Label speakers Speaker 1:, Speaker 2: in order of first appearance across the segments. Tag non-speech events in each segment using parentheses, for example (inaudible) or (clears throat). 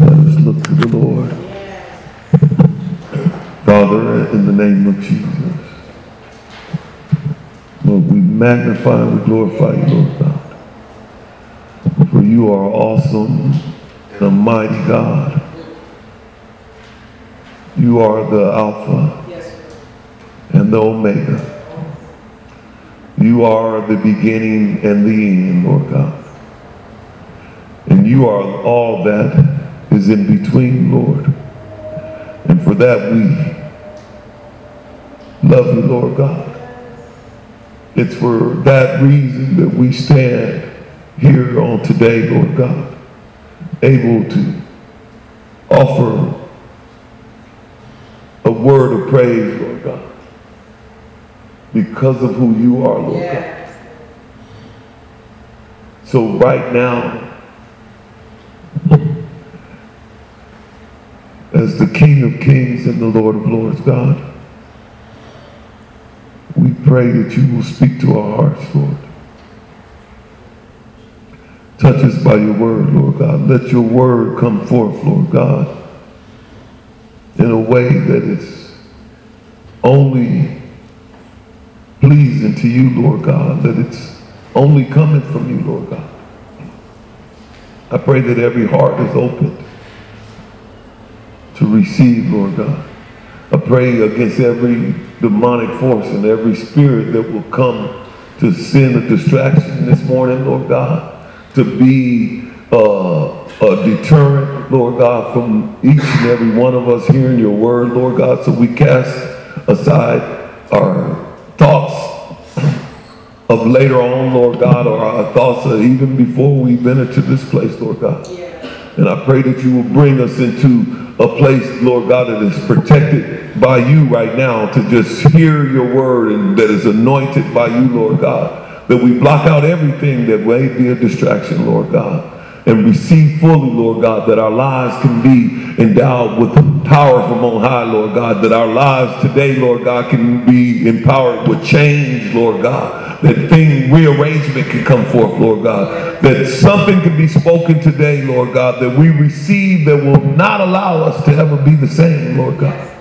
Speaker 1: Let us look to the Lord. Father, in the name of Jesus, Lord, we magnify and we glorify you, Lord God. For you are awesome and a mighty God. You are the Alpha and the Omega. You are the beginning and the end, Lord God. You are all that is in between, Lord. And for that we love you, Lord God. It's for that reason that we stand here on today, Lord God, able to offer a word of praise, Lord God because of who you are, Lord God. So right now, as the King of Kings and the Lord of Lords, God, we pray that you will speak to our hearts, Lord. Touch us by your word, Lord God. Let your word come forth, Lord God, in a way that is only pleasing to you, Lord God, that it's only coming from you, Lord God. I pray that every heart is open to receive, Lord God. I pray against every demonic force and every spirit that will come to send a distraction this morning, Lord God, to be uh, a deterrent, Lord God, from each and every one of us hearing your word, Lord God. So we cast aside our thoughts of later on, Lord God, or our thoughts of even before we've been into this place, Lord God. And I pray that you will bring us into a place, Lord God, that is protected by you right now to just hear your word and that is anointed by you, Lord God. That we block out everything that may be a distraction, Lord God and receive fully, Lord God, that our lives can be endowed with power from on high, Lord God, that our lives today, Lord God, can be empowered with change, Lord God, that thing rearrangement can come forth, Lord God, that something can be spoken today, Lord God, that we receive that will not allow us to ever be the same, Lord God,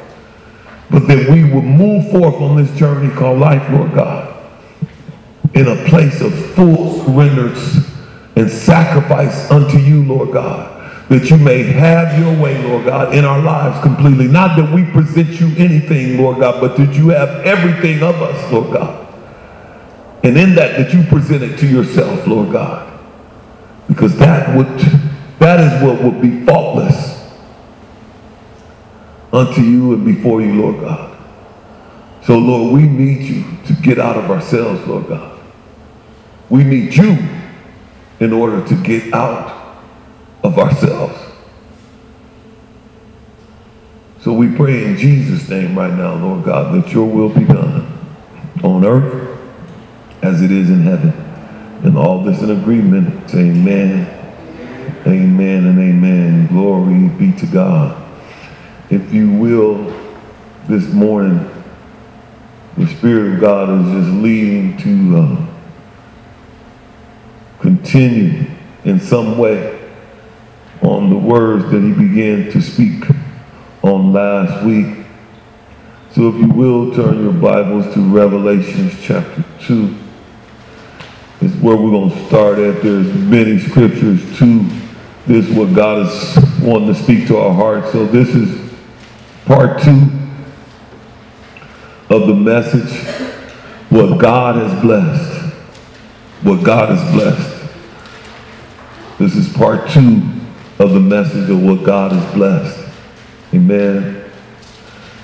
Speaker 1: but that we will move forth on this journey called life, Lord God, in a place of full surrenders and sacrifice unto you, Lord God, that you may have your way, Lord God, in our lives completely. Not that we present you anything, Lord God, but that you have everything of us, Lord God. And in that, that you present it to yourself, Lord God. Because that would that is what would be faultless unto you and before you, Lord God. So, Lord, we need you to get out of ourselves, Lord God. We need you in order to get out of ourselves. So we pray in Jesus' name right now, Lord God, that your will be done on earth as it is in heaven. And all this in agreement. Say amen, amen, and amen. Glory be to God. If you will, this morning, the Spirit of God is just leading to uh, continue in some way on the words that he began to speak on last week. So if you will turn your Bibles to Revelations chapter 2. It's where we're going to start at. There's many scriptures to this, what God is wanting to speak to our hearts. So this is part two of the message, what God has blessed. What God has blessed. This is part two of the message of what God has blessed. Amen.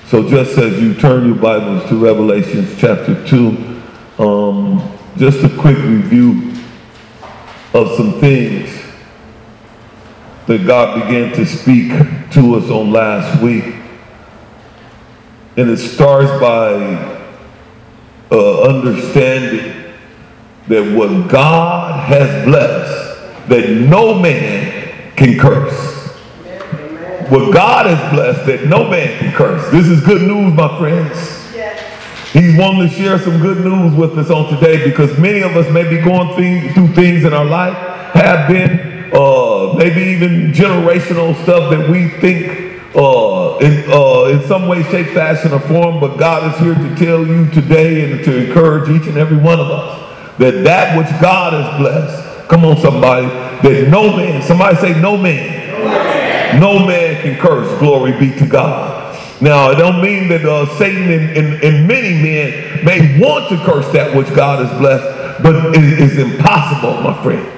Speaker 1: So just as you turn your Bibles to Revelations chapter 2, um, just a quick review of some things that God began to speak to us on last week. And it starts by uh, understanding that what God has blessed that no man can curse. What God has blessed that no man can curse. This is good news, my friends. He's wanting to share some good news with us on today because many of us may be going through things in our life, have been, uh, maybe even generational stuff that we think uh, in, uh, in some way, shape, fashion, or form, but God is here to tell you today and to encourage each and every one of us that that which God has blessed, come on somebody, that no man, somebody say no man, no man, can curse, glory be to God. Now, it don't mean that uh, Satan and, and, and, many men may want to curse that which God has blessed, but it is impossible, my friend.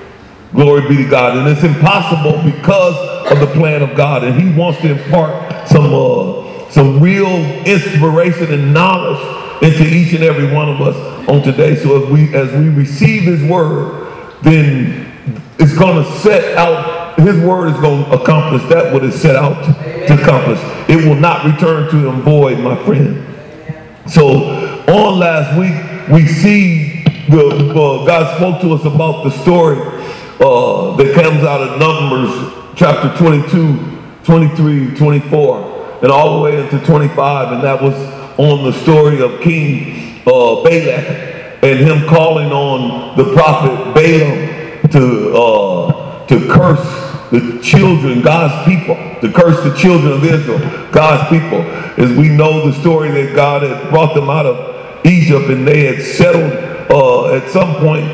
Speaker 1: Glory be to God. And it's impossible because of the plan of God. And he wants to impart some, uh, some real inspiration and knowledge into each and every one of us on today. So as we, as we receive his word, then it's to set out, his word is to accomplish that what is set out to accomplish. It will not return to him void, my friend. So on last week, we see the, uh, God spoke to us about the story uh, that comes out of Numbers chapter 22, 23, 24, and all the way into 25, and that was on the story of King uh, Balak and him calling on the prophet Balaam to uh, to curse the children, God's people, to curse the children of Israel, God's people. As we know the story that God had brought them out of Egypt and they had settled uh, at some point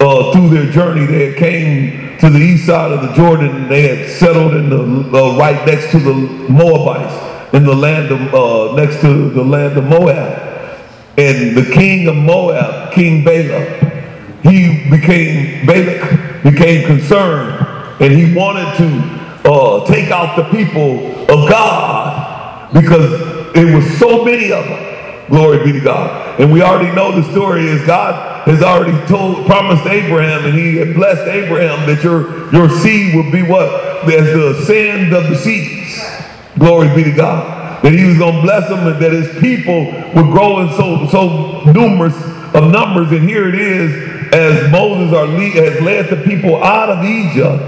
Speaker 1: uh, through their journey, they had came to the east side of the Jordan and they had settled in the uh, right next to the Moabites in the land of uh, next to the land of Moab. And the king of Moab, King Balak, he became Balak became concerned and he wanted to uh, take out the people of God because it was so many of them. Glory be to God. And we already know the story is God has already told, promised Abraham, and he had blessed Abraham that your, your seed would be what? As the sand of the seas. Glory be to God. That he was going to bless them and that his people would grow in so, so numerous of numbers. And here it is, as Moses are, has led the people out of Egypt,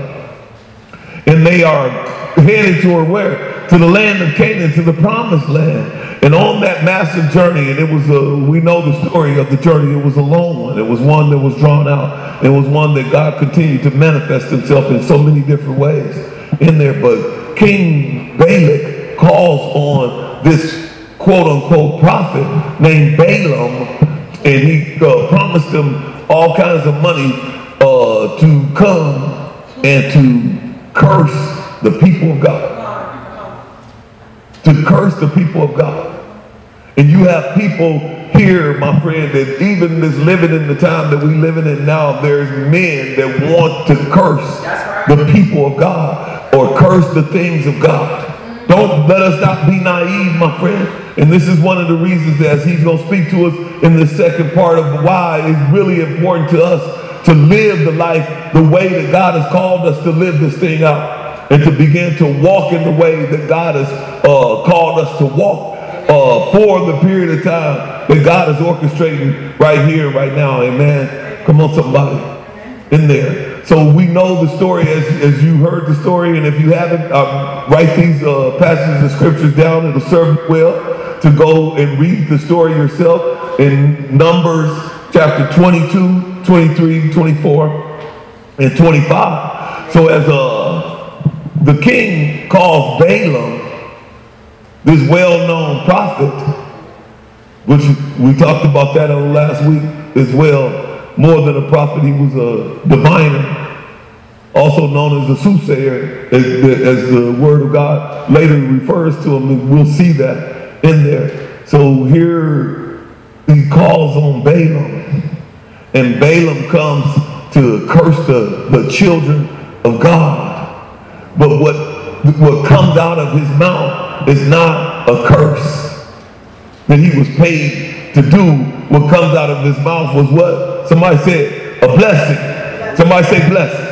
Speaker 1: and they are headed toward where? To the land of Canaan, to the promised land. And on that massive journey, and it was a, we know the story of the journey, it was a long one. It was one that was drawn out. It was one that God continued to manifest himself in so many different ways in there. But King Balak calls on this quote unquote prophet named Balaam, and he uh, promised him all kinds of money uh, to come and to curse the people of God. To curse the people of God. And you have people here, my friend, that even is living in the time that we living in now, there's men that want to curse the people of God or curse the things of God. Don't let us not be naive, my friend. And this is one of the reasons as he's going to speak to us in the second part of why it's really important to us to live the life the way that God has called us to live this thing out and to begin to walk in the way that God has uh, called us to walk uh, for the period of time that God is orchestrating right here, right now. Amen. Come on, somebody in there. So we know the story as, as you heard the story, and if you haven't, uh, write these uh, passages of scriptures down. It'll serve well to go and read the story yourself in Numbers chapter 22, 23, 24, and 25. So as uh, the king calls Balaam, this well-known prophet, which we talked about that last week as well, more than a prophet, he was a diviner, also known as a soothsayer, as, as the word of God later refers to him, we'll see that in there. So here he calls on Balaam and Balaam comes to curse the, the children of God. But what, what comes out of his mouth is not a curse. That he was paid to do what comes out of his mouth was what? Somebody said, a blessing. Somebody say blessing.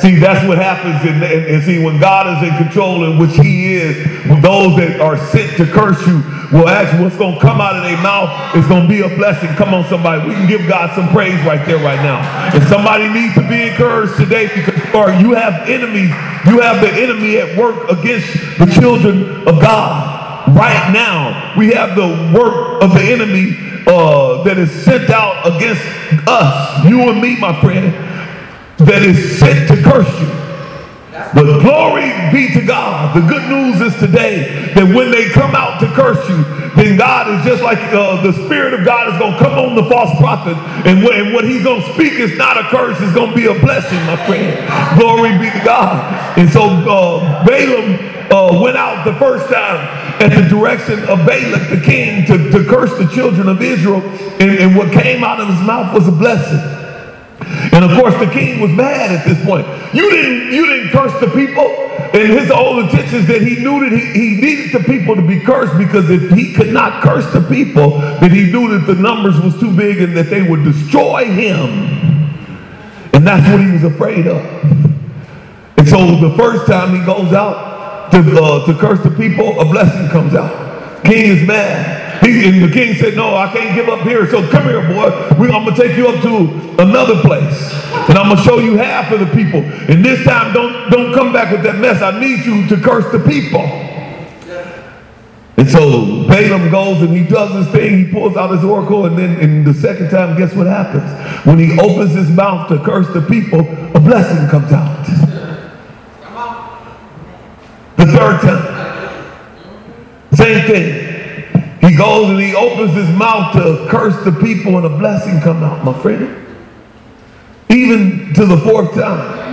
Speaker 1: See, that's what happens. And, see, when God is in control, in which He is, those that are sent to curse you will actually, what's going to come out of their mouth is going to be a blessing. Come on, somebody. We can give God some praise right there, right now. If somebody needs to be encouraged today because or you have enemies. You have the enemy at work against the children of God. Right now, we have the work of the enemy uh, that is sent out against us, you and me, my friend that is sent to curse you. But glory be to God. The good news is today that when they come out to curse you, then God is just like uh, the Spirit of God is going to come on the false prophet. And what, and what he's going to speak is not a curse, it's going to be a blessing, my friend. Glory be to God. And so uh, Balaam uh, went out the first time at the direction of Balak, the king, to, to curse the children of Israel. And, and what came out of his mouth was a blessing. And of course, the king was mad at this point. You didn't, you didn't curse the people. And his whole intention that he knew that he, he needed the people to be cursed because if he could not curse the people, that he knew that the numbers was too big and that they would destroy him. And that's what he was afraid of. And so the first time he goes out to, uh, to curse the people, a blessing comes out. King is mad. He, and the king said, no, I can't give up here. So come here, boy. We, I'm going to take you up to another place. And I'm going to show you half of the people. And this time, don't, don't come back with that mess. I need you to curse the people. And so Balaam goes and he does his thing. He pulls out his oracle. And then in the second time, guess what happens? When he opens his mouth to curse the people, a blessing comes out. The third time, same thing. He goes and he opens his mouth to curse the people and a blessing come out, my friend. Even to the fourth time.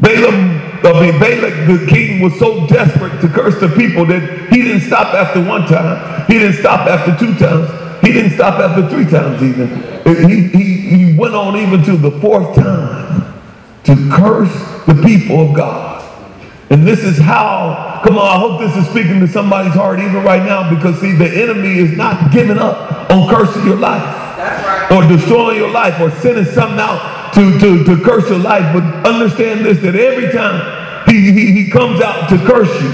Speaker 1: Balaam, I mean, Balak, the king, was so desperate to curse the people that he didn't stop after one time. He didn't stop after two times. He didn't stop after three times even. He, he, he went on even to the fourth time to curse the people of God. And this is how, come on, I hope this is speaking to somebody's heart even right now because see, the enemy is not giving up on cursing your life. Right. Or destroying your life or sending something out to, to, to curse your life. But understand this, that every time he, he, he comes out to curse you,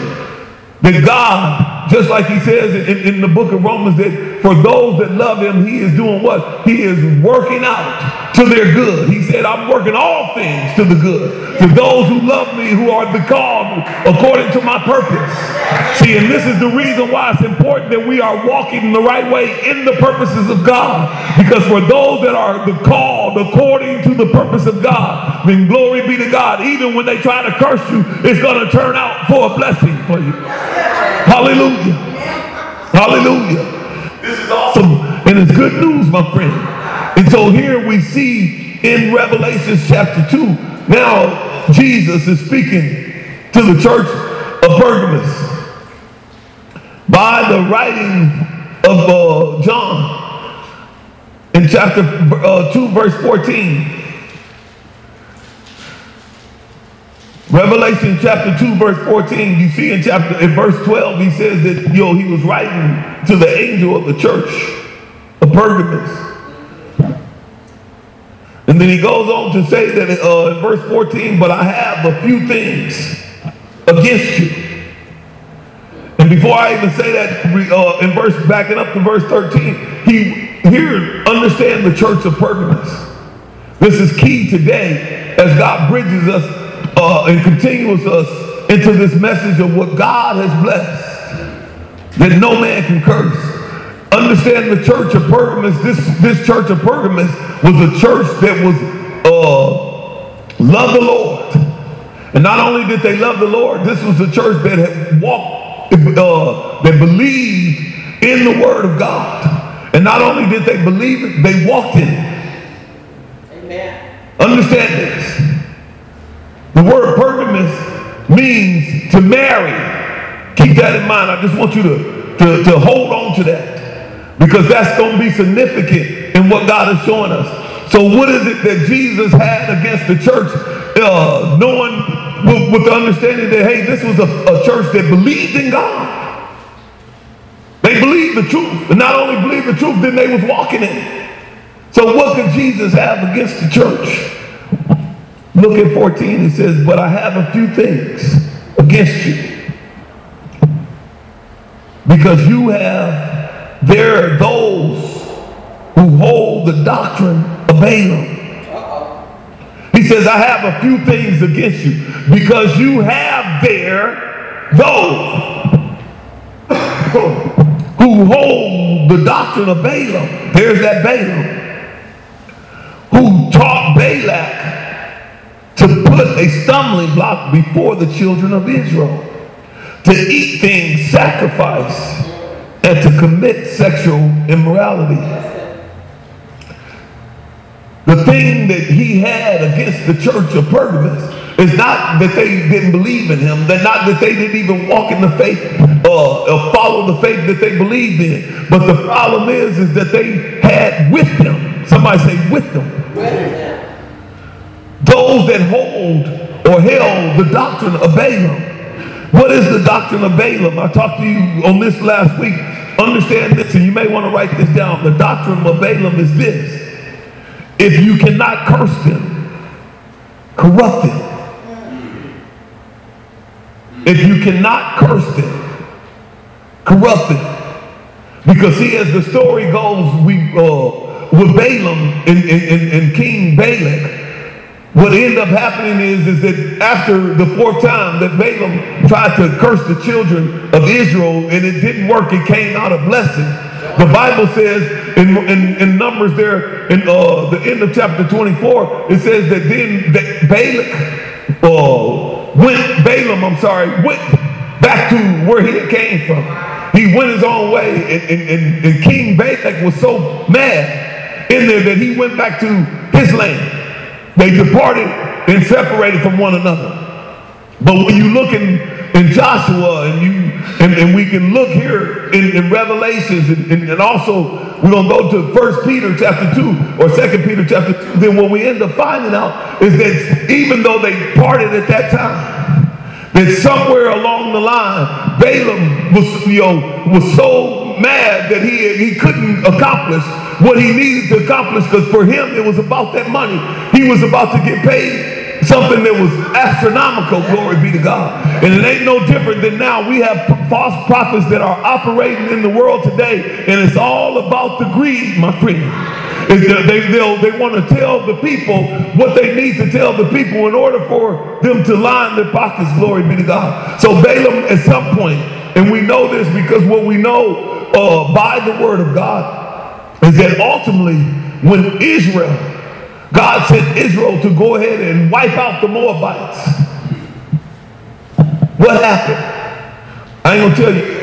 Speaker 1: that God, just like he says in, in the book of Romans, that for those that love him, he is doing what? He is working out to their good. He said, I'm working all things to the good. To those who love me, who are the called according to my purpose. See, and this is the reason why it's important that we are walking the right way in the purposes of God. Because for those that are the called according to the purpose of God, then glory be to God. Even when they try to curse you, it's going to turn out for a blessing for you. Hallelujah. Hallelujah. This is awesome. And it's good news, my friend. And so here we see in Revelation chapter 2, now Jesus is speaking to the church of Pergamos by the writing of uh, John in chapter uh, 2, verse 14. Revelation chapter 2, verse 14, you see in chapter in verse 12, he says that you know he was writing to the angel of the church of Pergamos. And then he goes on to say that uh, in verse 14, but I have a few things against you. And before I even say that, uh, in verse backing up to verse 13, he here understand the church of Pergamos. This is key today as God bridges us uh, and continues us into this message of what God has blessed, that no man can curse. Understand the church of Pergamos, this, this church of Pergamos was a church that was uh, loved the Lord. And not only did they love the Lord, this was a church that had walked, uh, that believed in the word of God. And not only did they believe it, they walked in it. Amen. Understand this. The word Pergamos means to marry. Keep that in mind. I just want you to, to, to hold on to that because that's going to be significant in what God is showing us. So what is it that Jesus had against the church? Uh, knowing with, with, the understanding that, hey, this was a, a church that believed in God. They believed the truth. And not only believed the truth, then they was walking in it. So what could Jesus have against the church? Look at 14, it says, But I have a few things against you. Because you have, there are those who hold the doctrine of Balaam. He says, I have a few things against you. Because you have there those who hold the doctrine of Balaam. There's that Balaam who taught Balak to put a stumbling block before the children of Israel, to eat things sacrificed, and to commit sexual immorality. The thing that he had against the church of Pergamos is not that they didn't believe in him, that not that they didn't even walk in the faith uh, or follow the faith that they believed in. But the problem is, is that they had with them, somebody say with them, those that hold or held the doctrine of Balaam. What is the doctrine of Balaam? I talked to you on this last week. Understand this, and you may want to write this down. The doctrine of Balaam is this. If you cannot curse them, corrupt them. If you cannot curse them, corrupt them. Because see, as the story goes, we uh, with Balaam and, and, and King Balak, what ended up happening is, is that after the fourth time that Balaam tried to curse the children of Israel and it didn't work, it came out a blessing. The Bible says in, in, in Numbers there, in uh, the end of chapter 24, it says that then that Balak uh, went, Balaam, I'm sorry, went back to where he came from. He went his own way, and, and, and, and King Balak was so mad in there that he went back to his land. They departed and separated from one another. But when you look in, in Joshua and you and, and we can look here in, in Revelations and, and, and also we're gonna go to First Peter chapter 2 or Second Peter chapter 2, then what we end up finding out is that even though they parted at that time, that somewhere along the line, Balaam was, you know, was so mad that he, he couldn't accomplish what he needed to accomplish because for him it was about that money. He was about to get paid something that was astronomical, glory be to God. And it ain't no different than now. We have false prophets that are operating in the world today, and it's all about the greed, my friend. They, they, they want to tell the people what they need to tell the people in order for them to line their pockets, glory be to God. So Balaam at some point, and we know this because what we know uh, by the word of God is that ultimately when Israel, God sent Israel to go ahead and wipe out the Moabites. What happened? I ain't gonna tell you.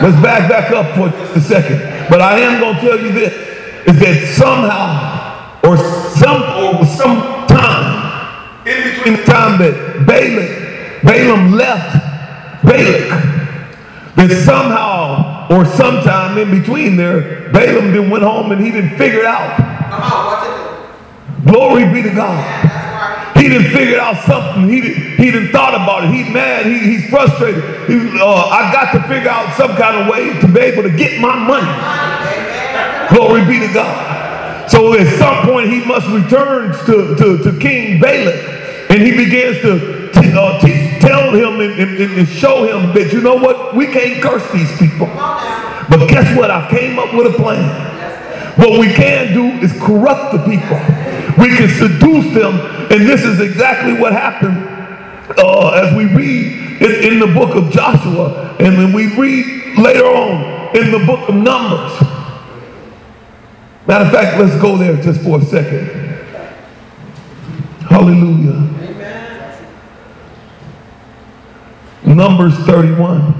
Speaker 1: Let's back back up for just a second. But I am gonna tell you this: is that somehow, or some, or some time in between the time that Balak, Balaam left Balak, that somehow or sometime in between there, Balaam then went home and he didn't figure it out. On. Glory be to God. He didn't figure out something. He didn't, he didn't thought about it. He's mad. He, he's frustrated. He, uh, I got to figure out some kind of way to be able to get my money. Glory be to God. So at some point he must return to, to, to King Balak. And he begins to t- uh, teach tell him and, and, and, show him that you know what? We can't curse these people. But guess what? I came up with a plan. What we can do is corrupt the people. We can seduce them. And this is exactly what happened uh, as we read in, in the book of joshua. And then we read later on in the book of numbers matter of fact let's go there just for a second hallelujah Numbers 31.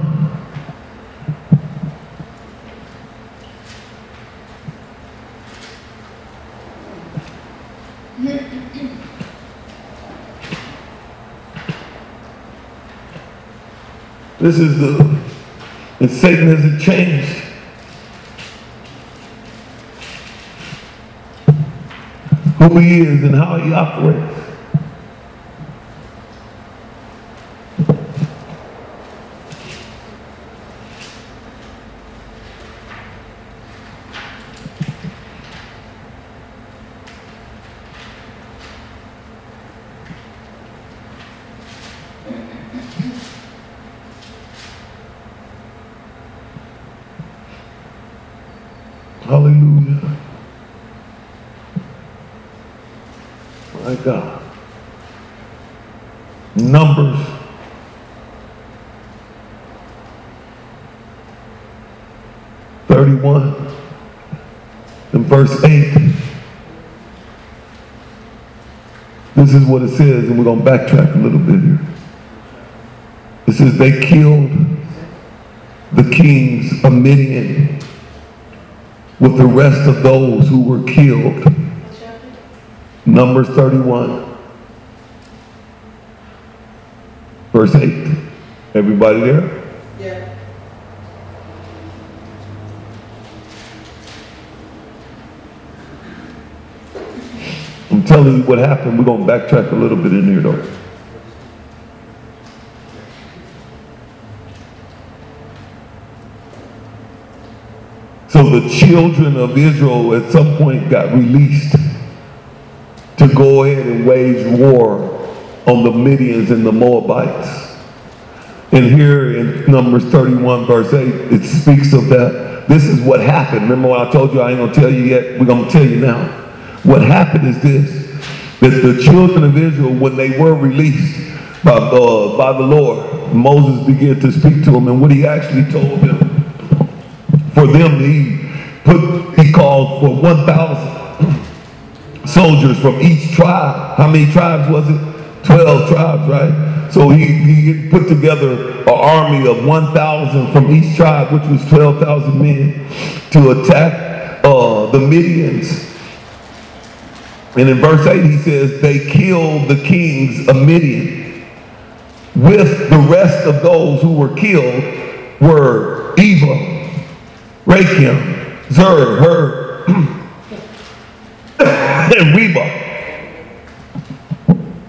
Speaker 1: This is the, and Satan hasn't changed. Who he is and how he operates. Hallelujah. My God. Numbers. Thirty-one and verse eight. This is what it says, and we're going to backtrack a little bit here. It says they killed the kings of Midian with the rest of those who were killed. Numbers 31. Verse 8. Everybody there?
Speaker 2: Yeah.
Speaker 1: Telling you what happened. We're going to backtrack a little bit in here though. So the children of Israel at some point got released to go ahead and wage war on the Midians and the Moabites. And here in Numbers 31, verse 8, it speaks of that. This is what happened. Remember what I told you I ain't going to tell you yet? We're going to tell you now. What happened is this that the children of Israel, when they were released by, uh, by the Lord, Moses began to speak to them, and what he actually told them for them, he put he called for 1,000 soldiers from each tribe. How many tribes was it? 12 tribes, right? So he, he put together an army of 1,000 from each tribe, which was 12,000 men, to attack uh, the Midians. And in verse 8 he says, they killed the kings of Midian. With the rest of those who were killed were Eva, Rakim, Zur, Hur, (clears throat) and Reba,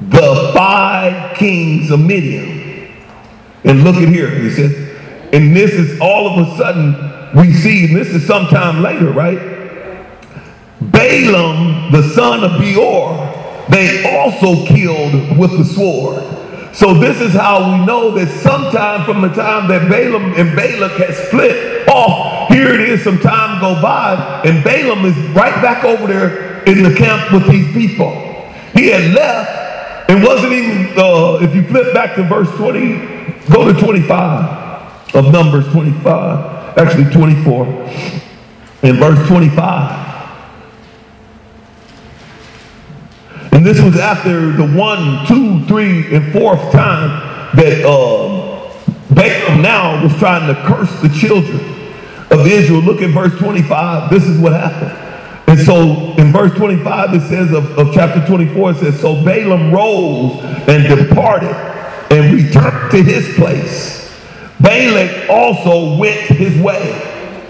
Speaker 1: the five kings of Midian. And look at here, he says, and this is all of a sudden we see, and this is sometime later, right? Balaam, the son of Beor, they also killed with the sword. So this is how we know that sometime from the time that Balaam and Balak had split off, here it is, some time go by, and Balaam is right back over there in the camp with these people. He had left and wasn't even, uh, if you flip back to verse 20, go to 25 of Numbers 25, actually 24. In verse 25, And this was after the one, two, three, and fourth time that uh, Balaam now was trying to curse the children of Israel. Look at verse 25. This is what happened. And so in verse 25, it says of, of chapter 24, it says, So Balaam rose and departed and returned to his place. Balak also went his way.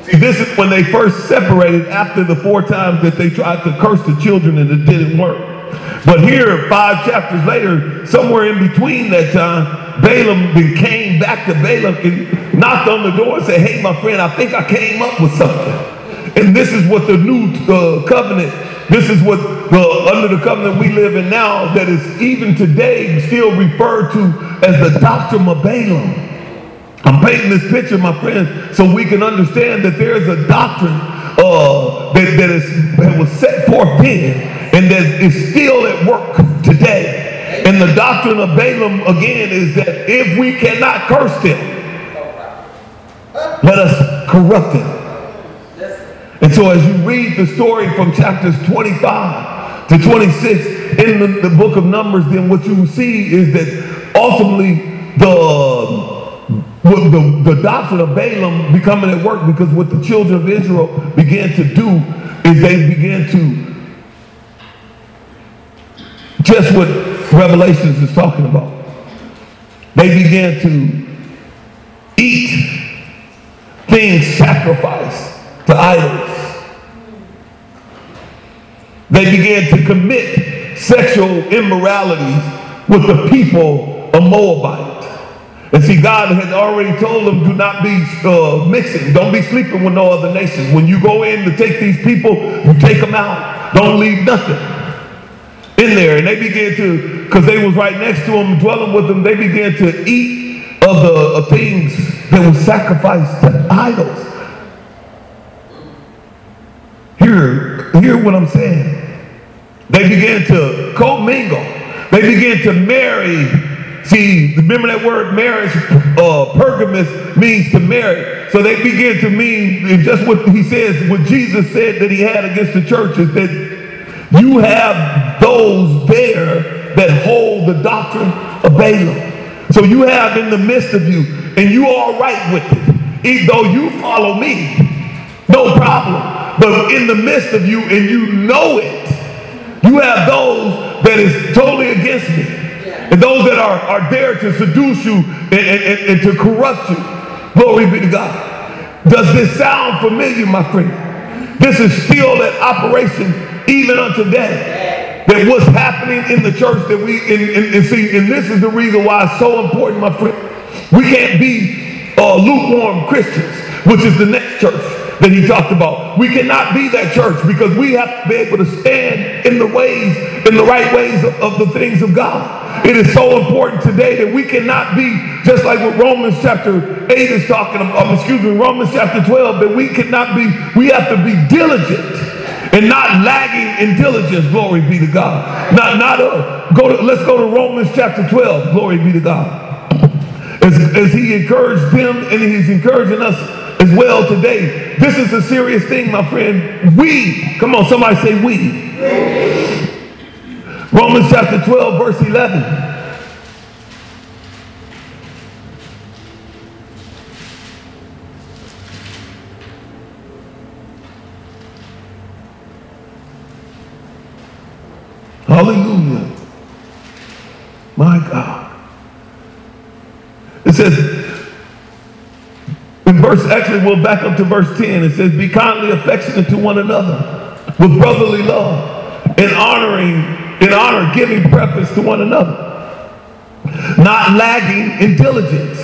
Speaker 1: See, this is when they first separated after the four times that they tried to curse the children and it didn't work. But here, five chapters later, somewhere in between that time, Balaam came back to Balaam and knocked on the door and said, Hey, my friend, I think I came up with something. And this is what the new uh, covenant, this is what the, under the covenant we live in now, that is even today still referred to as the doctrine of Balaam. I'm painting this picture, my friend, so we can understand that there is a doctrine uh, that, that, is, that was set forth then and that is still at work today. And the doctrine of Balaam, again, is that if we cannot curse him, let us corrupt him. And so as you read the story from chapters 25 to 26 in the, the book of Numbers, then what you see is that ultimately the the, the doctrine of Balaam becoming at work because what the children of Israel began to do is they began to just what Revelations is talking about. They began to eat things sacrificed to idols. They began to commit sexual immoralities with the people of Moabite. And see, God had already told them, do not be uh, mixing. Don't be sleeping with no other nations. When you go in to take these people, you take them out. Don't leave nothing in there. And they began to, because they was right next to them, dwelling with them, they began to eat of the of things that were sacrificed to idols. Hear, hear what I'm saying. They began to commingle. They began to marry See, remember that word marriage, uh, Pergamos means to marry. So they began to mean just what he says, what Jesus said that he had against the church is that you have those there that hold the doctrine of Balaam. So you have in the midst of you, and you are right with it. Even though you follow me, no problem. But in the midst of you, and you know it, you have those that is totally against me. And those that are, are there to seduce you and, and, and to corrupt you. Glory be to God. Does this sound familiar, my friend? This is still that operation even unto today. That what's happening in the church that we and, and, and, see, and this is the reason why it's so important, my friend. We can't be uh, lukewarm Christians, which is the next church that he talked about. We cannot be that church because we have to be able to stand in the ways, in the right ways of, of the things of God. It is so important today that we cannot be just like what Romans chapter 8 is talking about, excuse me, Romans chapter 12, that we cannot be, we have to be diligent and not lagging in diligence. Glory be to God. Not, not uh, go to, let's go to Romans chapter 12. Glory be to God. As, as he encouraged them and he's encouraging us as well today. This is a serious thing, my friend. We, come on, somebody say we. Romans chapter 12, verse 11. Hallelujah. My God. It says, in verse, actually, we'll back up to verse 10. It says, Be kindly affectionate to one another with brotherly love and honoring, in honor, giving preference to one another. Not lagging in diligence,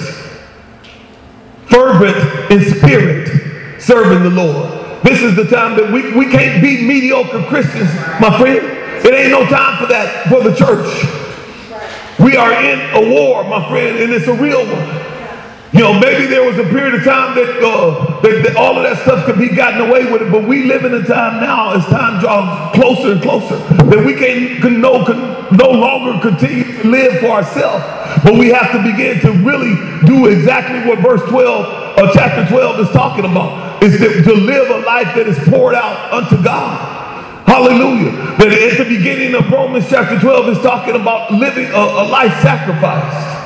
Speaker 1: fervent in spirit, serving the Lord. This is the time that we, we can't be mediocre Christians, my friend. It ain't no time for that for the church. We are in a war, my friend, and it's a real one. You know, maybe there was a period of time that, uh, that, that, all of that stuff could be gotten away with it, but we live in a time now as time draws closer and closer that we can, can, no, can no longer continue to live for ourselves, but we have to begin to really do exactly what verse 12 or uh, chapter 12 is talking about, is to, to live a life that is poured out unto God. Hallelujah. That at the beginning of Romans chapter 12 is talking about living a, a life sacrifice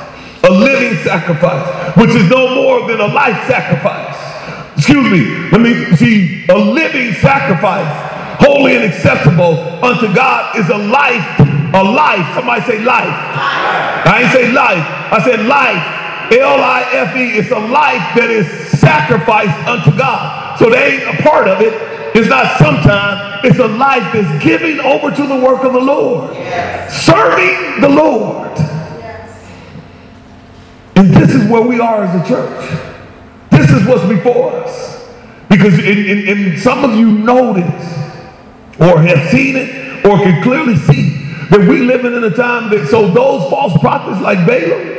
Speaker 1: a living sacrifice, which is no more than a life sacrifice. Excuse me, let me see, a living sacrifice, holy and acceptable unto God is a life, a life. Somebody say life. I ain't say life, I said life. L-I-F-E, is a life that is sacrificed unto God. So they ain't a part of it. It's not sometime. It's a life that's giving over to the work of the Lord. Serving the Lord. And this is where we are as a church. This is what's before us. Because in, in, in some of you know this, or have seen it, or can clearly see that we living in a time that, so those false prophets like Balaam,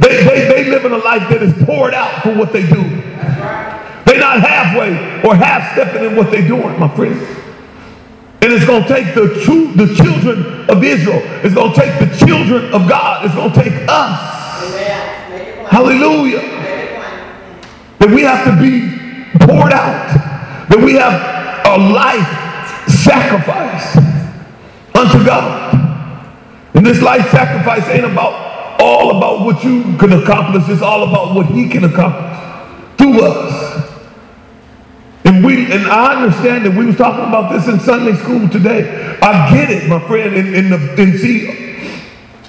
Speaker 1: they, they, they live in a life that is poured out for what they do. They're not halfway or half stepping in what they're doing, my friends. And it's going to take the true, the children of Israel. It's going to take the children of God. It's going to take us. Hallelujah. That we have to be poured out. That we have a life sacrifice unto God. And this life sacrifice ain't about all about what you can accomplish. It's all about what he can accomplish through us. And we and I understand that we was talking about this in Sunday school today. I get it, my friend, and, and, the, and see,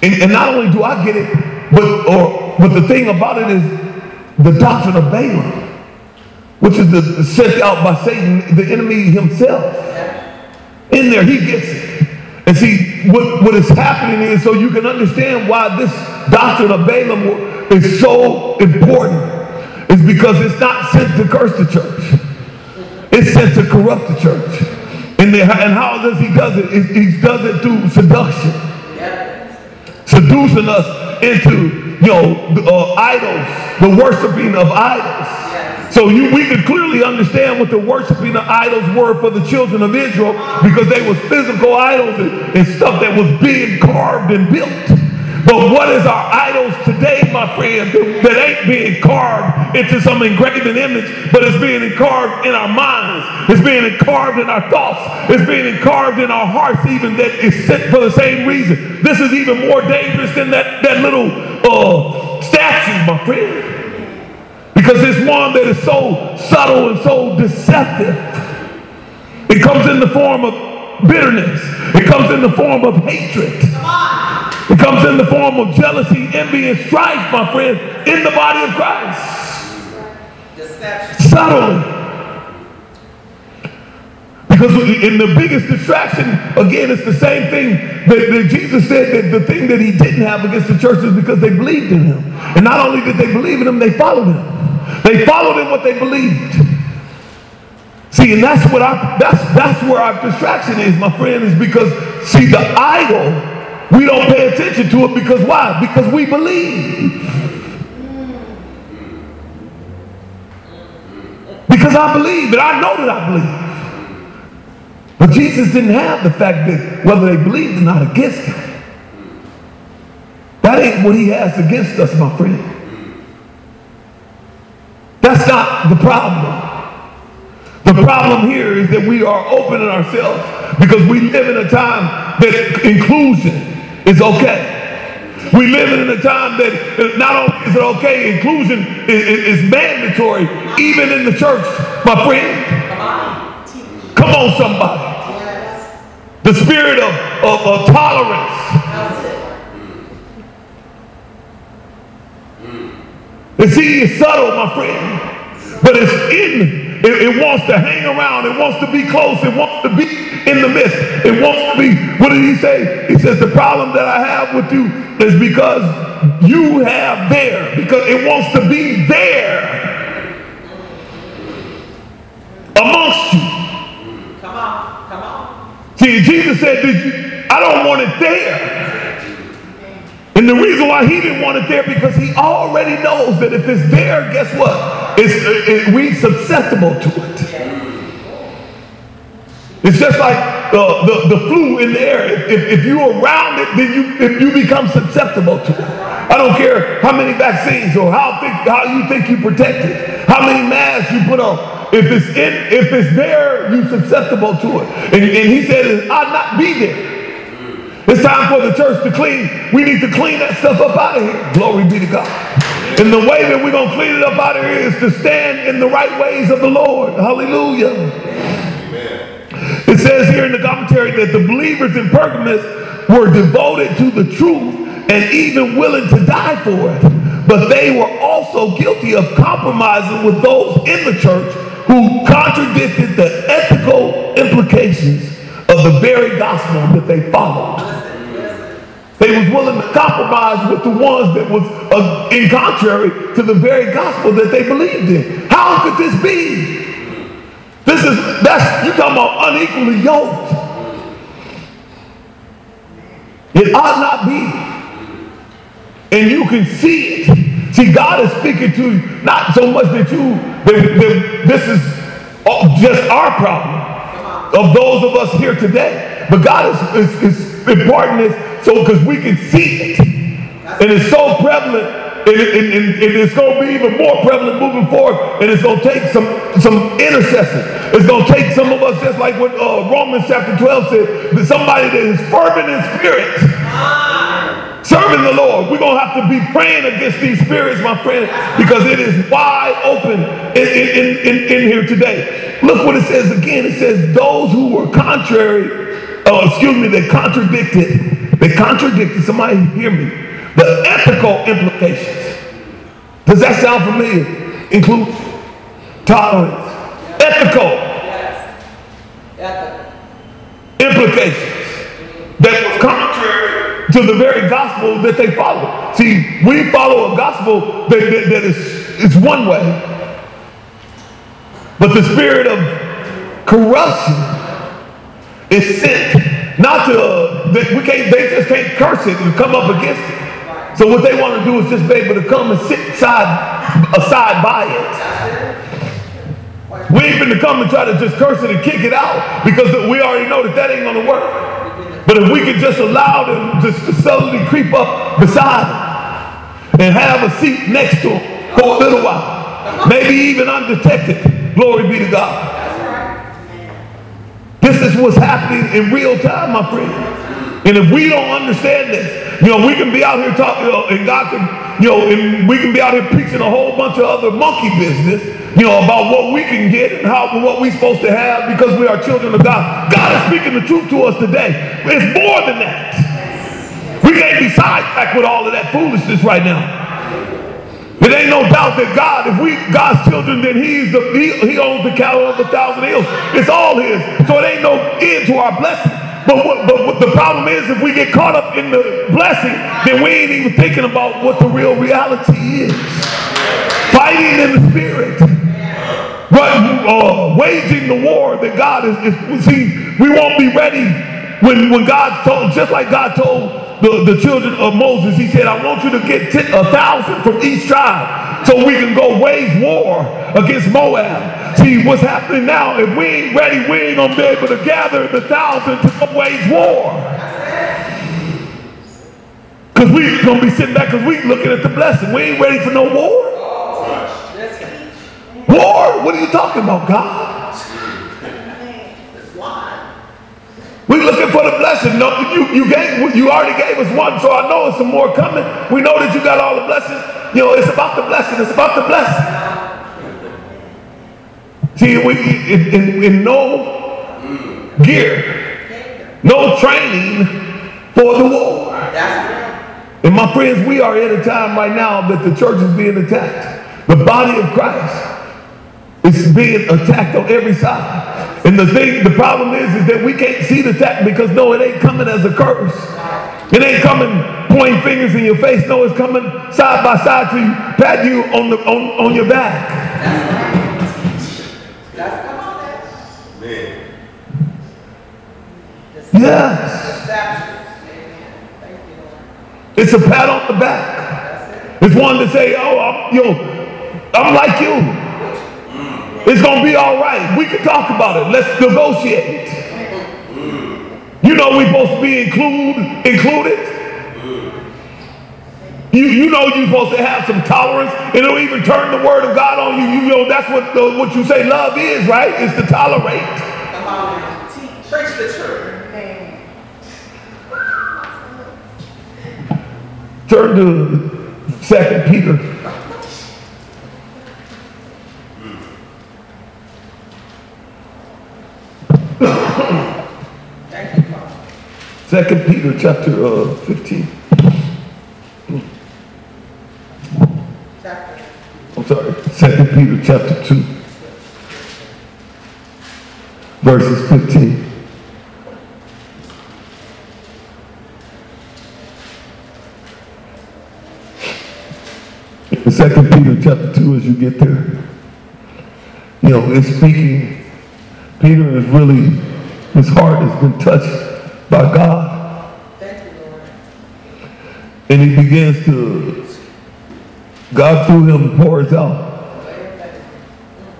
Speaker 1: and, and not only do I get it, but, or, but the thing about it is the doctrine of Balaam, which is the, sent out by Satan, the enemy himself. In there, he gets it. And see, what, what is happening is so you can understand why this doctrine of Balaam is so important is because it's not sent to curse the church. It's sent to corrupt the church. And, and how does he does it? He does it through seduction. Seducing us into, you know, uh, idols, the worshiping of idols. So you, we could clearly understand what the worshiping of idols were for the children of Israel because they was physical idols and, and stuff that was being carved and built. But what is our idols today, my friend, that ain't being carved into some engraven image, but it's being carved in our minds. It's being carved in our thoughts. It's being carved in our hearts, even that is sent for the same reason. This is even more dangerous than that, that little uh, statue, my friend. Because it's one that is so subtle and so deceptive. It comes in the form of bitterness. It comes in the form of hatred. It comes in the form of jealousy, envy, and strife, my friend, in the body of Christ. Deception. Subtly. Because in the biggest distraction, again, it's the same thing that, that, Jesus said that the thing that he didn't have against the church is because they believed in him. And not only did they believe in him, they followed him. They followed in what they believed. See, and that's what I that's that's where our distraction is, my friend, is because see the idol we don't pay attention to it because why? Because we believe. Because I believe, and I know that I believe. But Jesus didn't have the fact that whether they believed or not against him. That ain't what he has against us, my friend. That's not the problem. The problem here is that we are opening ourselves because we live in a time that inclusion is okay. We live in a time that not only is it okay, inclusion is, is mandatory, even in the church, my friend. Come on, somebody. The spirit of, of, of tolerance. And see, it's subtle, my friend, but it's in it, it, wants to hang around. It wants to be close. It wants to be in the midst. It wants to be, what did he say? He says, the problem that I have with you is because you have there. Because it wants to be there amongst you. Come on, come on. See, Jesus said, Did you, I don't want it there. And the reason why he didn't want it there because he already knows that if it's there, guess what? It's it, it, we susceptible to it. It's just like uh, the, the flu in the air. If, if, you're around it, then you you become susceptible to it. I don't care how many vaccines or how how you think you protected, how many masks you put on. If it's in, if it's there, you're susceptible to it. And, and he said, "It ought not be there." It's time for the church to clean. We need to clean that stuff up out of here. Glory be to God. And the way that we're going to clean it up out of here is to stand in the right ways of the Lord. Hallelujah. Amen. It says here in the commentary that the believers in Pergamos were devoted to the truth and even willing to die for it. But they were also guilty of compromising with those in the church who contradicted the ethical implications of the very gospel that they followed. They was willing to compromise with the ones that was uh, in contrary to the very gospel that they believed in. How could this be? This is that's you talking about unequally yoked. It ought not be. And you can see it. See, God is speaking to you, not so much that you that, that this is just our problem of those of us here today. But God is, is, is important is so because we can see it. And it's so prevalent and, and, and, and, it's going to be even more prevalent moving forward. And it's going to take some some intercession. It's going to take some of us, just like what uh, Romans chapter 12 said, that somebody that is fervent in spirit serving the Lord. We're going to have to be praying against these spirits, my friend, because it is wide open in, in, in, in here today. Look what it says again. It says, those who were contrary, oh, excuse me, they contradicted, they contradicted, somebody hear me, the ethical implications. Does that sound familiar? Include tolerance, ethical implications that was contrary to the very gospel that they follow. See, we follow a gospel that, that, that is, is one way, but the spirit of corruption is sent not to, they, we can't, they just can't curse it and come up against it. So what they want to do is just be able to come and sit side, aside by it. We going to come and try to just curse it and kick it out because we already know that that ain't going to work. But if we could just allow them just to subtly creep up beside him and have a seat next to him for a little while, maybe even undetected, glory be to God. This is what's happening in real time, my friend. And if we don't understand this, you know, we can be out here talking, and God can, you know, and we can be out here preaching a whole bunch of other monkey business, you know, about what we can get and how what we're supposed to have because we are children of God. God is speaking the truth to us today. It's more than that. We can't be sidetracked with all of that foolishness right now. It ain't no doubt that God, if we God's children, then He's the He, he owns the cattle of a thousand hills. It's all His. So it ain't no end to our blessing. But what, but what the problem is, if we get caught up in the blessing, then we ain't even thinking about what the real reality is. Fighting in the spirit but uh, waging the war that God is, is, see, we won't be ready when, when God told, just like God told the, the children of Moses, he said, I want you to get a thousand from each tribe so we can go wage war against Moab. See, what's happening now, if we ain't ready, we ain't going to be able to gather the thousand to wage war. Because we're going to be sitting back because we looking at the blessing. We ain't ready for no war. War? What are you talking about, God? We're looking for the blessing. No, you, you gave you already gave us one, so I know it's some more coming. We know that you got all the blessings. You know, it's about the blessing. It's about the blessing. See, we in, in, in no gear, no training for the war. And my friends, we are at a time right now that the church is being attacked. The body of Christ is being attacked on every side. And the thing, the problem is, is that we can't see the attack because no, it ain't coming as a curse. It ain't coming pointing fingers in your face. No, it's coming side by side to you, pat you on the on, on your back. Yes. It's a pat on the back. It's one to say, oh, I'm, yo, I'm like you. It's going to be all right. We can talk about it. Let's negotiate. You know we're supposed to be include, included. You, you know you're supposed to have some tolerance. It'll even turn the word of God on you. You know that's what the, what you say love is, right? Is to tolerate. Preach the truth. Turn to Second Peter Second Peter chapter uh, 15. Chapter. I'm sorry. Second Peter chapter 2. Verses 15. In Second Peter chapter 2, as you get there, you know, it's speaking, Peter is really, his heart has been touched by God. And he begins to, God through him pours out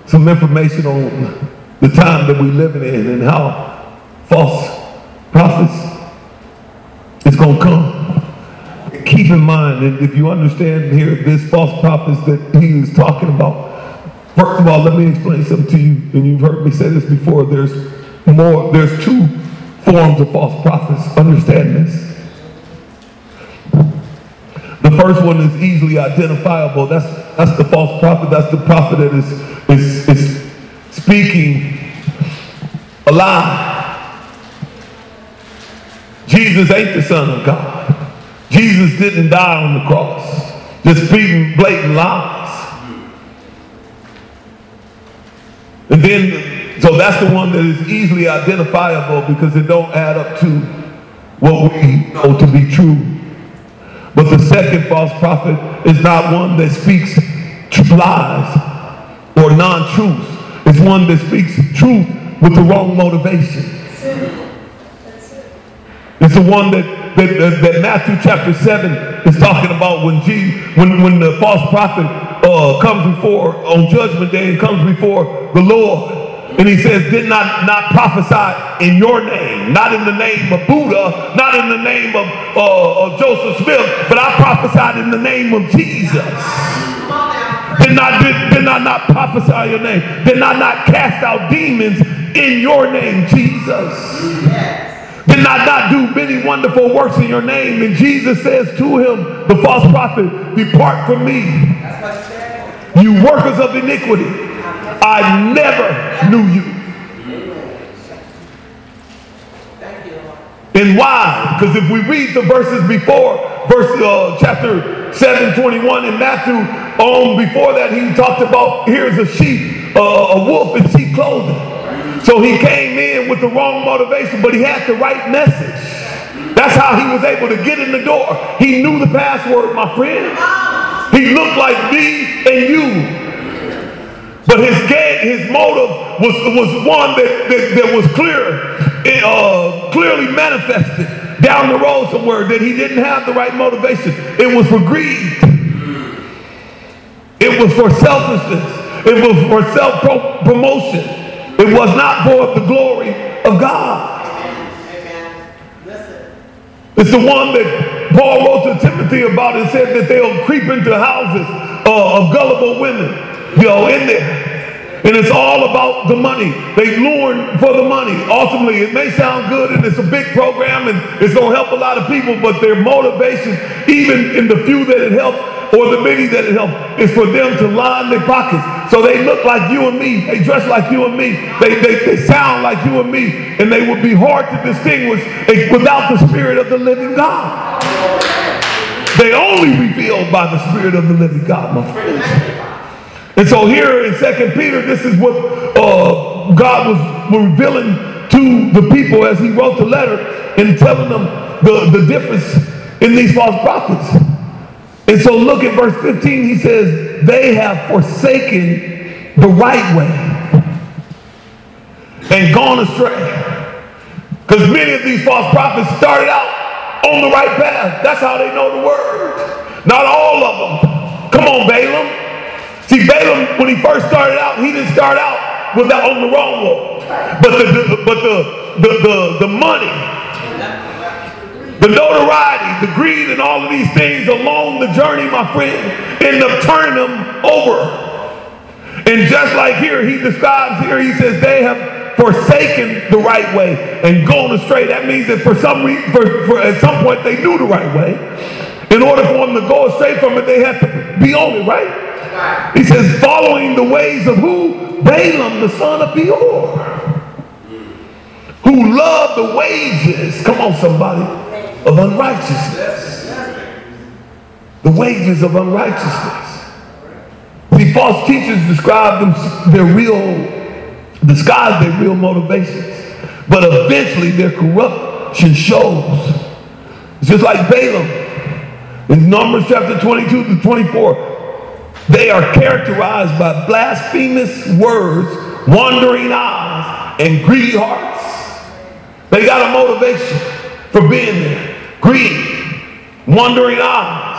Speaker 1: some information on the time that we're living in and how false prophets is going to come. Keep in mind, and if you understand here, this false prophets that he is talking about, first of all, let me explain something to you, and you've heard me say this before. There's more, there's two forms of false prophets. Understand this. The first one is easily identifiable. That's that's the false prophet. That's the prophet that is is, is speaking a lie. Jesus ain't the Son of God. Jesus didn't die on the cross. Just speaking blatant lies. And then so that's the one that is easily identifiable because it don't add up to what we know to be true. But the second false prophet is not one that speaks lies or non-truths. It's one that speaks truth with the wrong motivation. It's the one that, that, that, Matthew chapter 7 is talking about when, Jesus, when, when the false prophet uh, comes before on judgment day and comes before the Lord And he says, did not, not prophesy in your name, not in the name of Buddha, not in the name of, uh, of Joseph Smith, but I prophesied in the name of Jesus. Did not, did, did not not prophesy your name? Did not not cast out demons in your name, Jesus? Did not not do many wonderful works in your name? And Jesus says to him, the false prophet, depart from me. You workers of iniquity. I never knew you. And why? Because if we read the verses before, verse uh, chapter 7, 21 in Matthew, on before that he talked about here's a sheep, uh, a wolf in sheep clothing. So he came in with the wrong motivation, but he had the right message. That's how he was able to get in the door. He knew the password, my friend. He looked like me and you. But his his motive was, was one that, that, that was clear, uh, clearly manifested down the road somewhere that he didn't have the right motivation. It was for greed. It was for selfishness. It was for self-promotion. It was not for the glory of God. It's the one that Paul wrote to Timothy about and said that they'll creep into houses uh, of gullible women you know, in there. And it's all about the money. They lure for the money. Ultimately, it may sound good and it's a big program and it's going to help a lot of people, but their motivation, even in the few that it helps or the many that it helps, is for them to line their pockets. So they look like you and me. They dress like you and me. They, they, they sound like you and me. And they would be hard to distinguish without the Spirit of the living God. They only revealed by the Spirit of the living God, my friends. And so here in Second Peter, this is what uh, God was revealing to the people as he wrote the letter and telling them the, the difference in these false prophets. And so look at verse 15. He says, they have forsaken the right way and gone astray. Because many of these false prophets started out on the right path. That's how they know the word. Not all of them. Come on, Balaam. See, Balaam, when he first started out, he didn't start out with that on the wrong road. But the, the but the, the, the, the money, the notoriety, the greed, and all of these things along the journey, my friend, end up turning them over. And just like here, he describes here, he says, they have forsaken the right way and gone astray. That means that for some reason, for, for, at some point, they knew the right way. In order for them to go astray from it, they had to be on it, right? He says, following the ways of who? Balaam, the son of Beor, who loved the wages, come on, somebody, of unrighteousness. The wages of unrighteousness. See, false teachers describe them, their real, disguise their real motivations. But eventually their corruption shows. It's just like Balaam. In Numbers chapter 22 to 24, they are characterized by blasphemous words, wandering eyes, and greedy hearts. They got a motivation for being there. Greed, wandering eyes.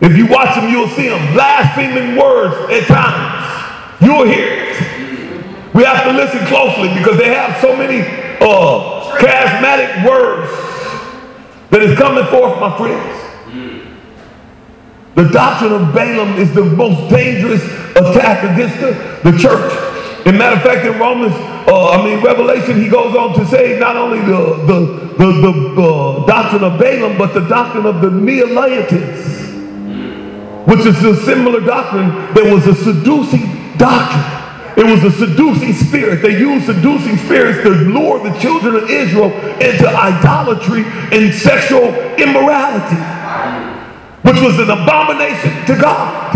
Speaker 1: If you watch them, you'll see them. Blaspheming words at times. You'll hear it. We have to listen closely because they have so many uh, charismatic words that is coming forth, my friends. The doctrine of Balaam is the most dangerous attack against the, the church. In matter of fact, in Romans, uh, I mean Revelation, he goes on to say not only the the the, the uh, doctrine of Balaam, but the doctrine of the Nicolaitans, which is a similar doctrine that was a seducing doctrine. It was a seducing spirit. They used seducing spirits to lure the children of Israel into idolatry and sexual immorality which was an abomination to God.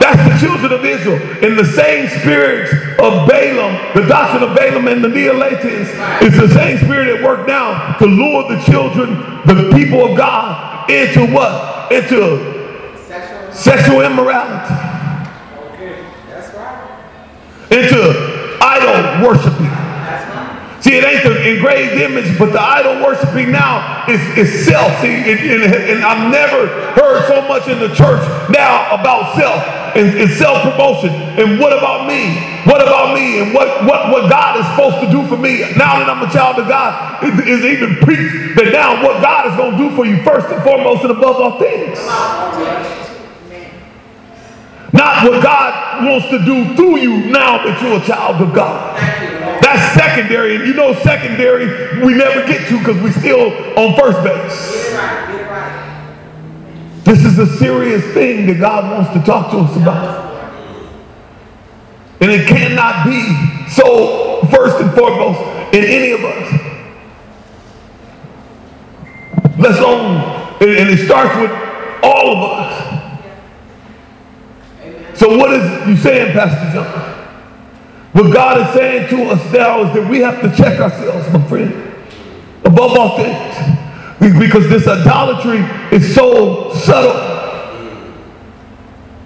Speaker 1: That's the children of Israel. In the same spirit of Balaam, the doctrine of Balaam and the Nicolaitans is the same spirit at work now to lure the children, the people of God, into what? Into sexual, sexual immorality. Okay. That's right. Into idol worshiping. See, it ain't the engraved image, but the idol worshiping now is, is self. See, and, and, and I've never heard so much in the church now about self and, and self-promotion. And what about me? What about me? And what, what, what God is supposed to do for me now that I'm a child of God is, is even preached that now what God is going to do for you first and foremost and above all things. Not what God wants to do through you now that you're a child of God. That's secondary. And you know secondary we never get to because we still on first base. This is a serious thing that God wants to talk to us about. And it cannot be so first and foremost in any of us. Let's own, and it starts with all of us. So what is you saying, Pastor John? What God is saying to us now is that we have to check ourselves, my friend, above all things. Because this idolatry is so subtle.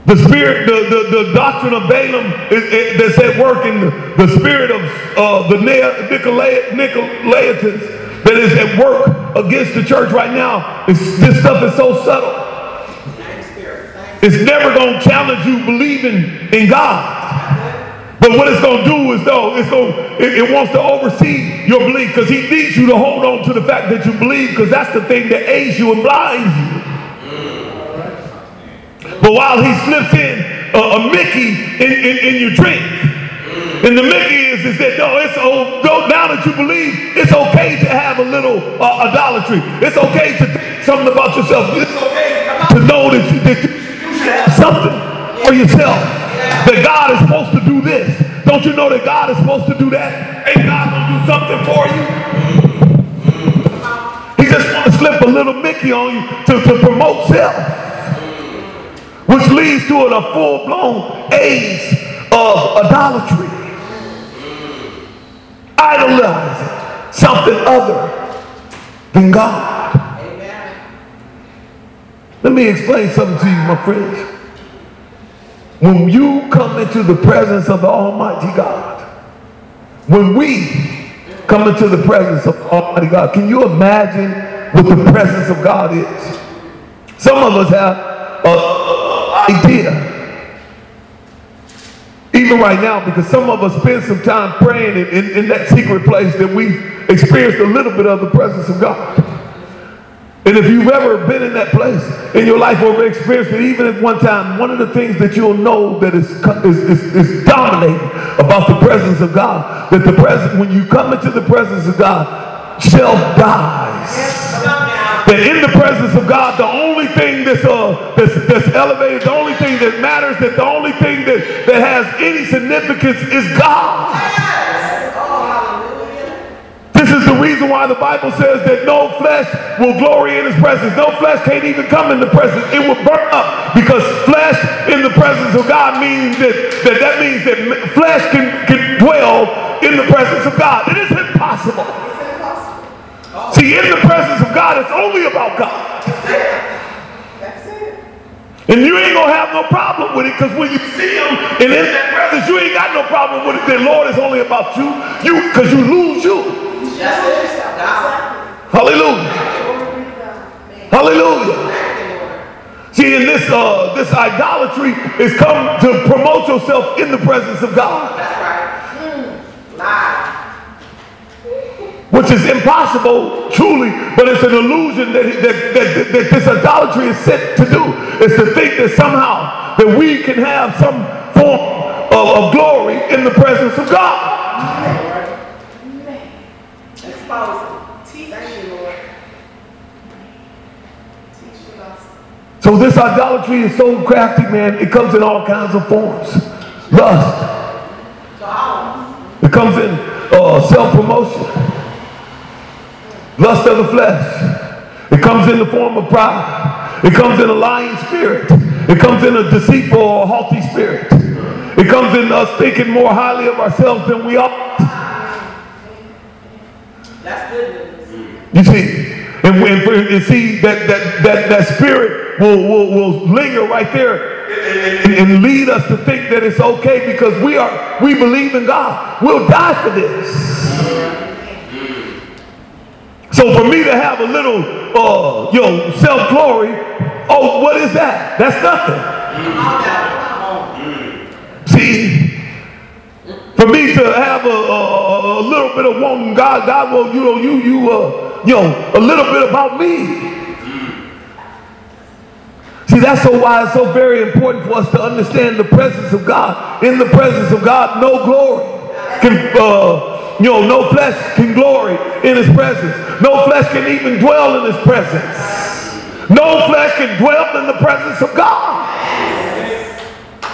Speaker 1: The spirit, the, the, the doctrine of Balaam is, is, that's at work in the, the spirit of uh, the Nicolaitans that is at work against the church right now. It's, this stuff is so subtle. It's never going to challenge you believing in God. But what it's going to do is, though, it's going it, it wants to oversee your belief because he needs you to hold on to the fact that you believe because that's the thing that aids you and blinds you. But while he slips in a, a Mickey in, in, in, your drink, and the Mickey is, is that no, it's oh, now that you believe, it's okay to have a little uh, idolatry. It's okay to think something about yourself. It's okay to know that you, that you have something for yourself. That God is supposed to do this. Don't you know that God is supposed to do that? Ain't God gonna do something for you? He just want to slip a little Mickey on you to, to promote self. Which leads to a full-blown age of idolatry. Idolizing something other than God. Let me explain something to you, my friends. When you come into the presence of the Almighty God, when we come into the presence of Almighty God, can you imagine what the presence of God is? Some of us have an idea, even right now, because some of us spend some time praying in, in, in that secret place that we've experienced a little bit of the presence of God. And if you've ever been in that place in your life or experienced it, even at one time, one of the things that you'll know that is, is, is, is dominating about the presence of God, that the presence, when you come into the presence of God, self dies. That in the presence of God, the only thing that's, uh, that's, that's elevated, the only thing that matters, that the only thing that, that has any significance is God. This is the reason why the Bible says that no flesh will glory in his presence. No flesh can't even come in the presence. It will burn up because flesh in the presence of God means that that, that means that flesh can, can dwell in the presence of God. It is impossible. See, in the presence of God, it's only about God. That's it. And you ain't gonna have no problem with it because when you see him and in that presence, you ain't got no problem with it. The Lord is only about you. You because you lose you. Hallelujah. Hallelujah. See, in this uh, this idolatry is come to promote yourself in the presence of God. Which is impossible, truly, but it's an illusion that, that, that, that this idolatry is set to do. Is to think that somehow that we can have some form of, of glory in the presence of God. So this idolatry is so crafty, man. It comes in all kinds of forms. Lust. It comes in uh, self-promotion. Lust of the flesh. It comes in the form of pride. It comes in a lying spirit. It comes in a deceitful or haughty spirit. It comes in us thinking more highly of ourselves than we ought. That's good news. You see, and, and, and see that, that, that, that spirit will, will, will linger right there and, and, lead us to think that it's okay because we are we believe in God. We'll die for this. So for me to have a little, uh, you know, self-glory, oh, what is that? That's nothing. See, for me to have a, a, a, little bit of wanting God, God will, you know, you, you, uh, you know, a little bit about me. See, that's so why it's so very important for us to understand the presence of God. In the presence of God, no glory can, uh, you know, no flesh can glory in his presence. No flesh can even dwell in his presence. No flesh can dwell in the presence of God.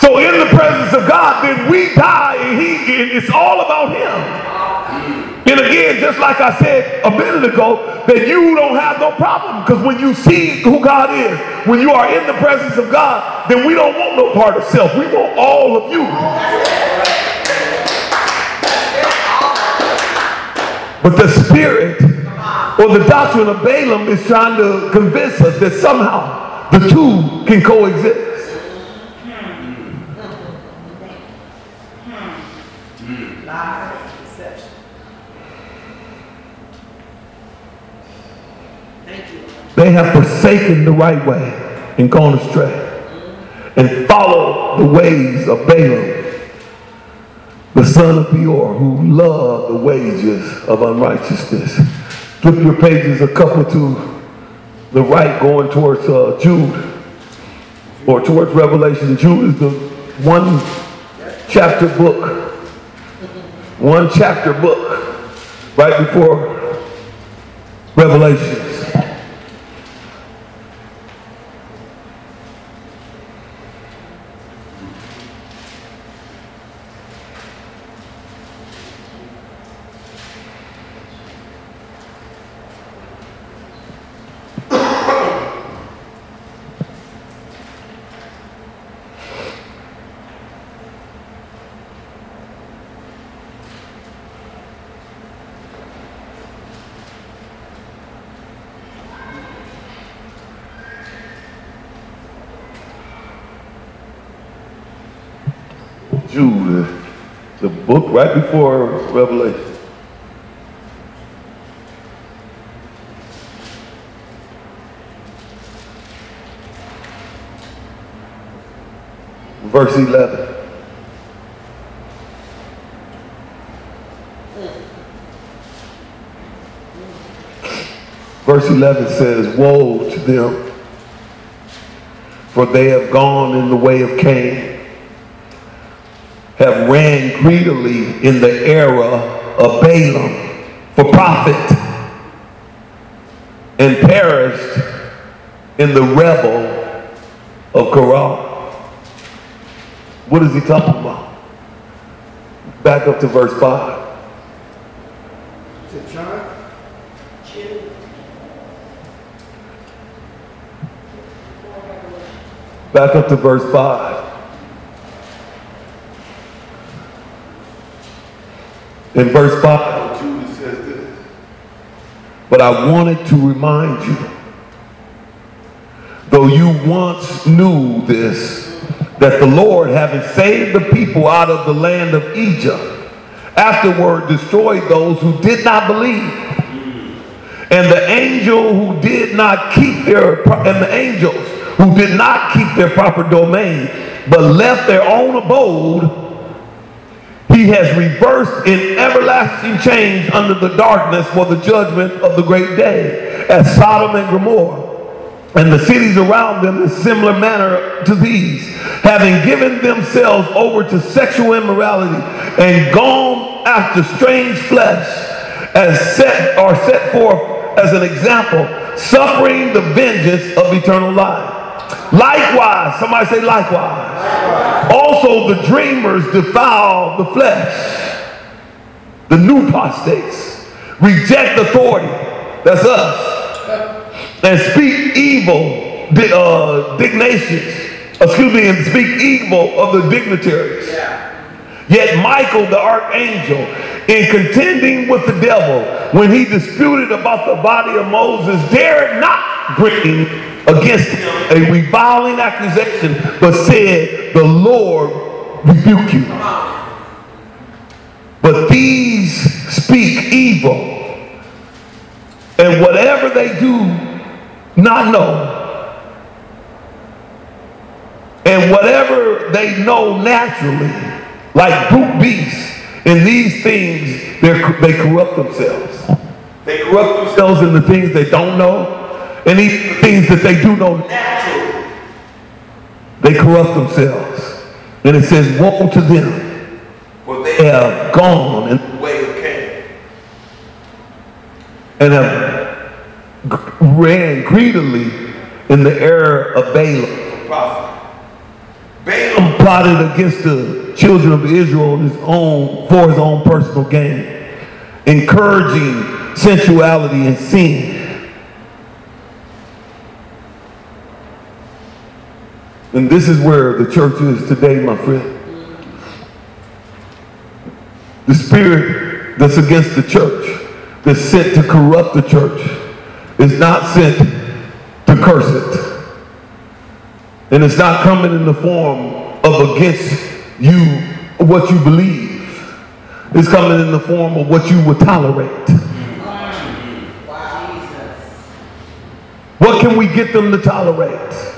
Speaker 1: So in the presence of God, then we die and he, it's all about him. And again, just like I said a minute ago, that you don't have no problem because when you see who God is, when you are in the presence of God, then we don't want no part of self. We want all of you. But the spirit or the doctrine of Balaam is trying to convince us that somehow the two can coexist. They have forsaken the right way and gone astray and followed the ways of Balaam, the son of Beor, who loved the wages of unrighteousness. Flip your pages a couple to the right, going towards uh, Jude or towards Revelation. Jude is the one chapter book, one chapter book right before Revelation. Jude, uh, the book right before Revelation. Verse 11. Verse 11 says, Woe to them, for they have gone in the way of Cain ran greedily in the era of Balaam for profit and perished in the rebel of Korah. What is he talking about? Back up to verse 5. Back up to verse 5. In verse 5, Jude says this. But I wanted to remind you, though you once knew this, that the Lord, having saved the people out of the land of Egypt, afterward destroyed those who did not believe. And the angel who did not keep their and the angels who did not keep their proper domain, but left their own abode he has reversed in everlasting change under the darkness for the judgment of the great day, as Sodom and Gomorrah and the cities around them in similar manner to these, having given themselves over to sexual immorality and gone after strange flesh, as set or set forth as an example, suffering the vengeance of eternal life. Likewise, somebody say likewise. Also, the dreamers defile the flesh. The new apostates reject authority. That's us. And speak evil, uh, dignations. Excuse me, and speak evil of the dignitaries. Yet Michael, the archangel, in contending with the devil, when he disputed about the body of Moses, dared not bring against a reviling accusation, but said, The Lord rebuke you. But these speak evil And whatever they do not know, and whatever they know naturally, like brute beasts, in these things, they corrupt themselves. They corrupt themselves in the things they don't know, and even things that they do know naturally. They corrupt themselves. And it says, Woe to them, for they have gone in the way of Cain, and have ran greedily in the error of Balaam. Balaam plotted against the children of Israel his own, for his own personal gain, encouraging sensuality and sin. And this is where the church is today, my friend. The spirit that's against the church, that's sent to corrupt the church, is not sent to curse it. And it's not coming in the form of against you what you believe. It's coming in the form of what you would tolerate. What can we get them to tolerate?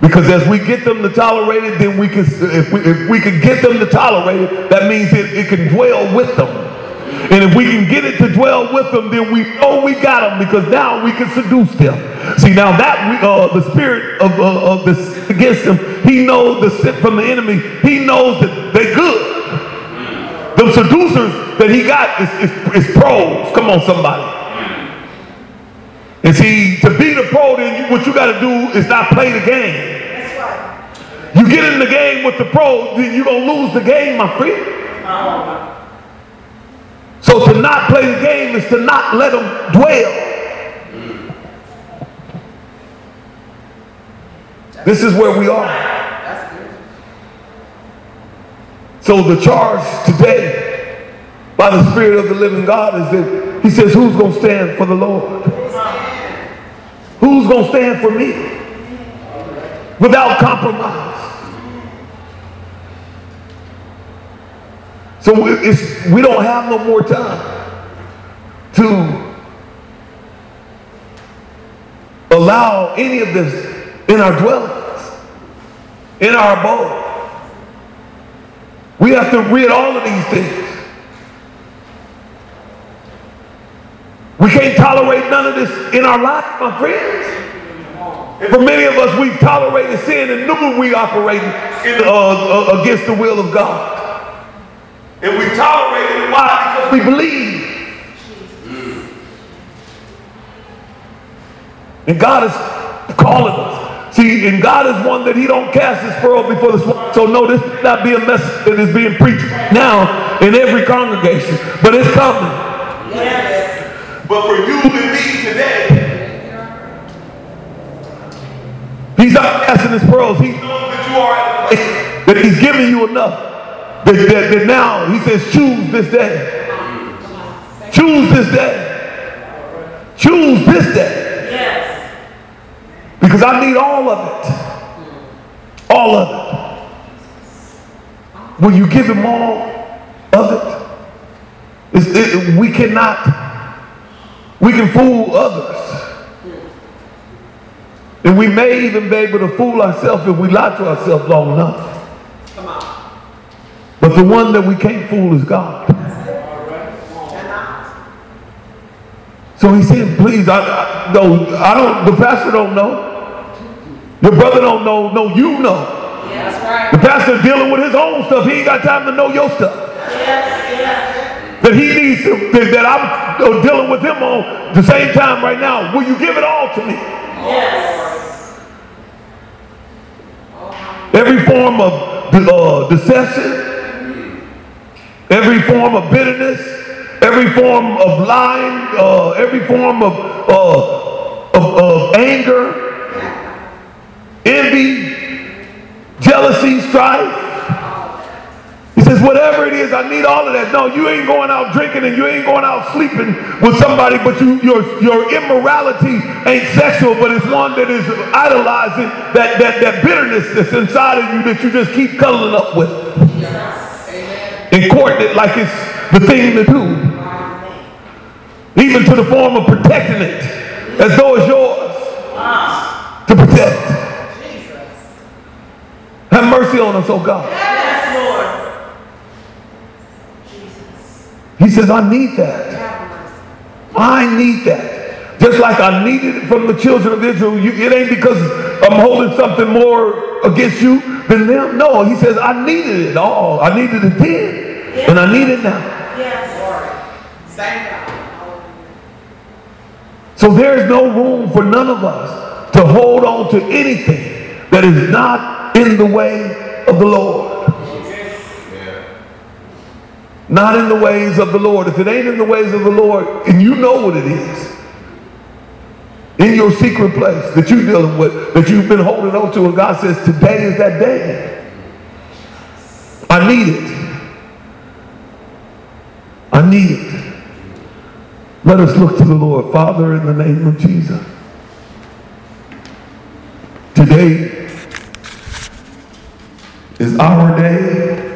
Speaker 1: Because as we get them to tolerate it, then we can, if we, if we can get them to tolerate it, that means it, it can dwell with them. And if we can get it to dwell with them, then we know we got them because now we can seduce them. See, now that we, uh, the spirit of, uh, of the against them, he knows the sin from the enemy. He knows that they're good. The seducers that he got is, is, is pros. Come on, somebody. And see, to be the pro, then you, what you got to do is not play the game. That's right. You get in the game with the pro, then you're going to lose the game, my friend. So to not play the game is to not let them dwell. This is where we are. So the charge today by the Spirit of the living God is that he says, who's going to stand for the Lord? Who's going to stand for me? Without compromise. So we don't have no more time to allow any of this in our dwellings, in our abode. We have to rid all of these things. We can't tolerate none of this in our life, my friends. For many of us, we've tolerated sin and knew we operated uh, uh, against the will of God. And we tolerated it. Why? Because we believe. And God is calling us. See, and God is one that He don't cast His pearl before the swine. So no, this not be a message that is being preached now in every congregation, but it's coming. But for you and me today, he's not casting his pearls. He knows that you are at a place that he's giving you enough. That, that, that now he says, choose this day. Choose this day. Choose this day. Yes. Because I need all of it. All of it. Will you give him all of it? it we cannot we can fool others. And we may even be able to fool ourselves if we lie to ourselves long enough. Come on. But the one that we can't fool is God. So he said, please, I, I, no, I don't, the pastor don't know. Your brother don't know, no, you know. Yes, right. The pastor's dealing with his own stuff. He ain't got time to know your stuff. Yes that he needs to, that I'm dealing with him on the same time right now. Will you give it all to me? Yes. Every form of uh, deception, every form of bitterness, every form of lying, uh, every form of, uh, of, of anger, envy, jealousy, strife, says, whatever it is, I need all of that. No, you ain't going out drinking and you ain't going out sleeping with somebody, but you, your, your immorality ain't sexual, but it's one that is idolizing that, that, that bitterness that's inside of you that you just keep cuddling up with. Yes. And courting it like it's the thing to do. even to the form of protecting it as though it's yours to protect. Have mercy on us, oh God. He says, I need that. I need that. Just like I needed it from the children of Israel. You, it ain't because I'm holding something more against you than them. No, he says, I needed it all. I needed it then, and I need it now. So there is no room for none of us to hold on to anything that is not in the way of the Lord. Not in the ways of the Lord. If it ain't in the ways of the Lord, and you know what it is, in your secret place that you're dealing with, that you've been holding on to, and God says, today is that day. I need it. I need it. Let us look to the Lord. Father, in the name of Jesus. Today is our day.